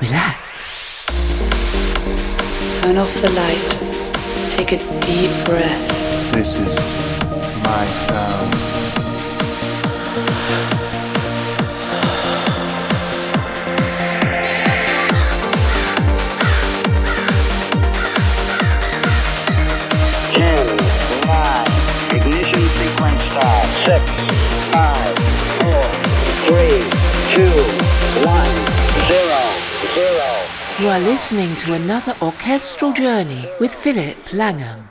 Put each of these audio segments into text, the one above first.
Relax. Turn off the light. Take a deep breath. This is my sound. Ten, nine, ignition sequence start. Six, five, four, three, two, one, zero, zero. You are listening to another orchestral journey with Philip Langham.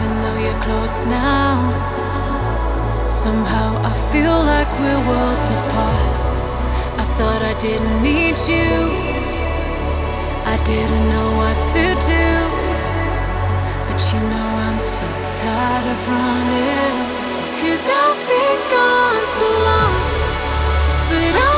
Even though you're close now, somehow I feel like we're worlds apart. I thought I didn't need you, I didn't know what to do. But you know I'm so tired of running. Cause I've been gone so long, but I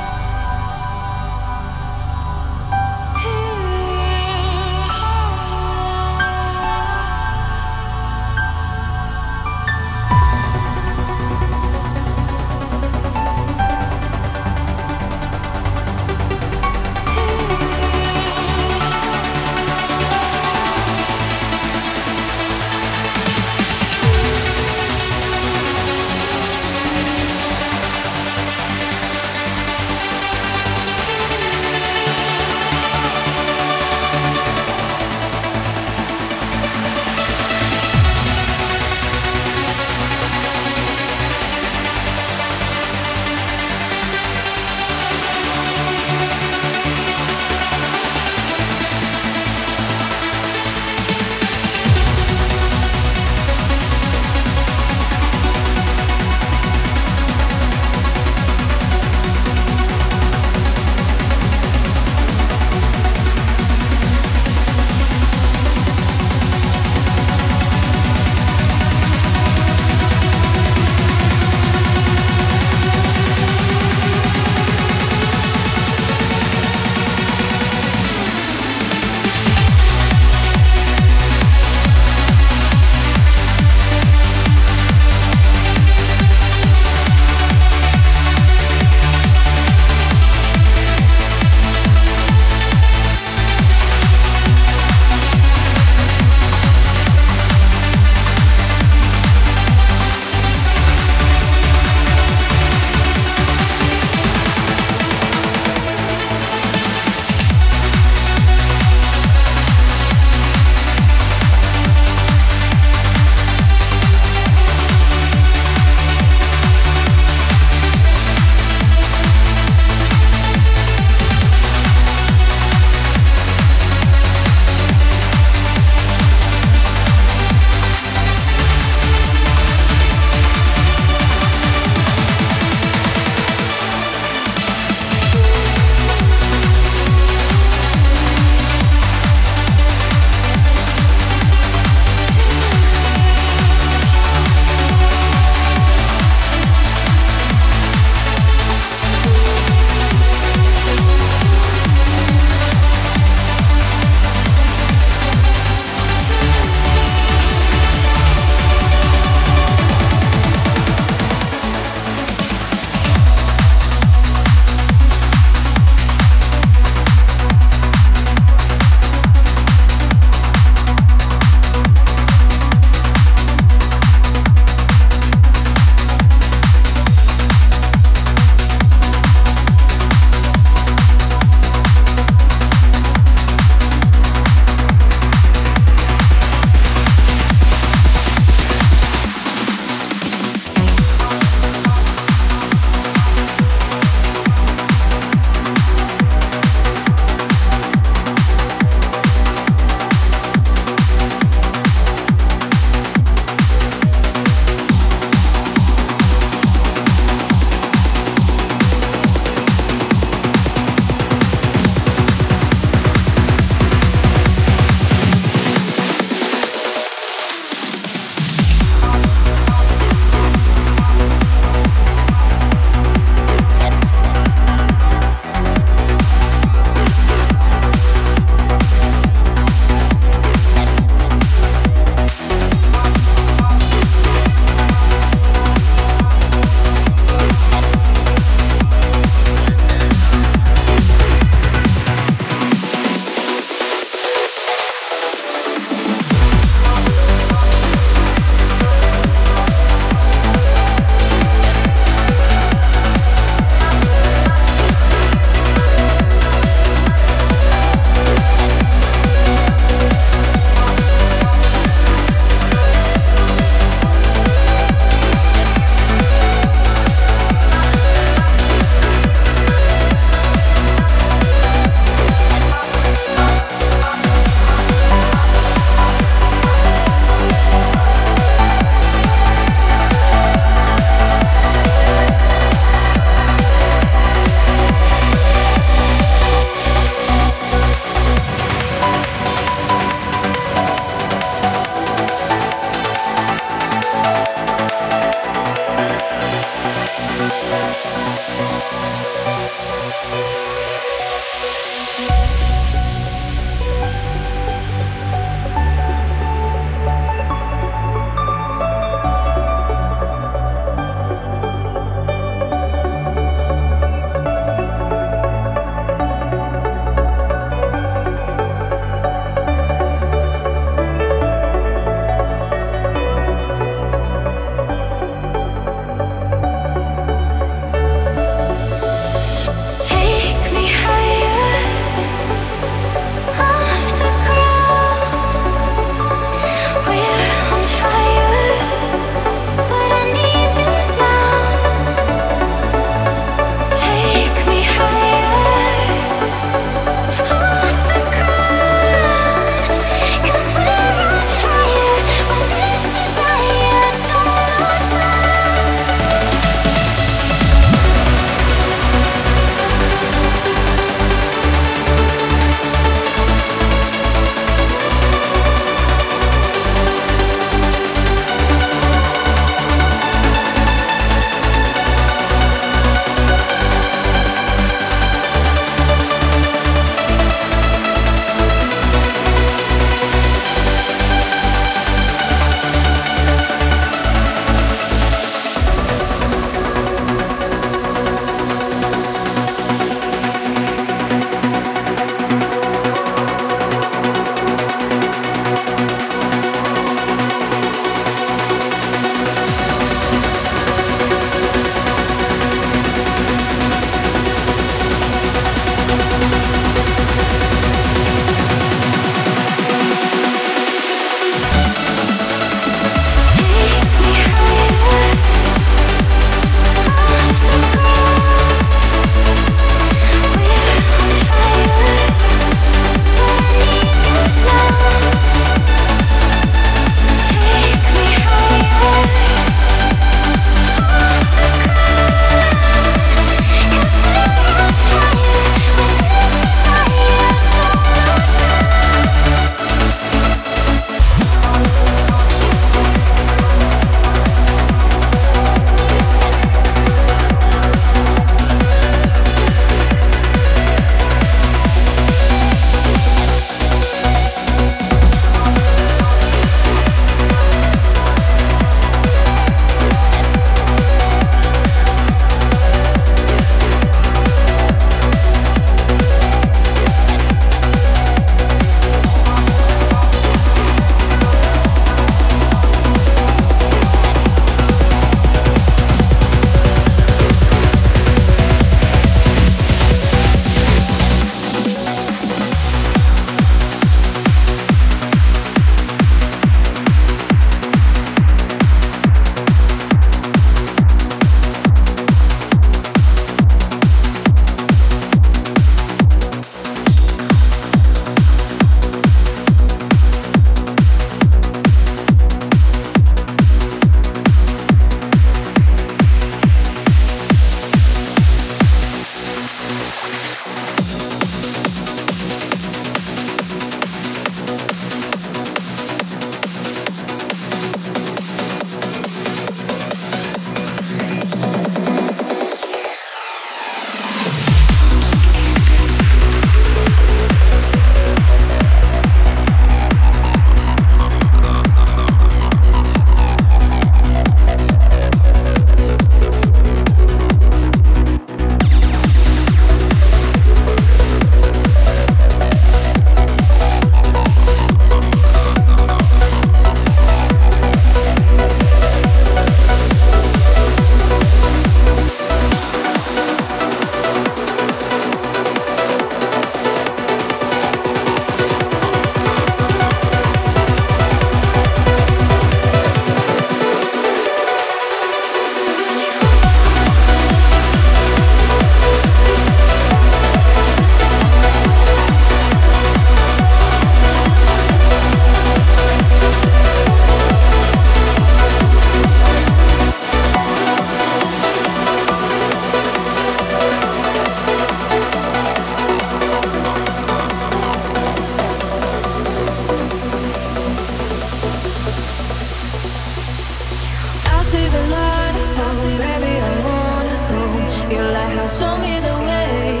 show me the way.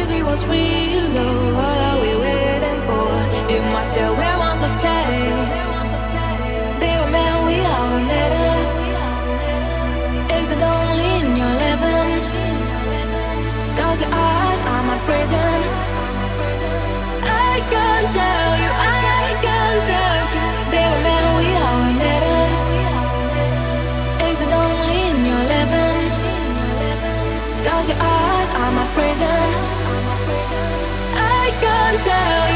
Easy was real, what are we waiting for? tell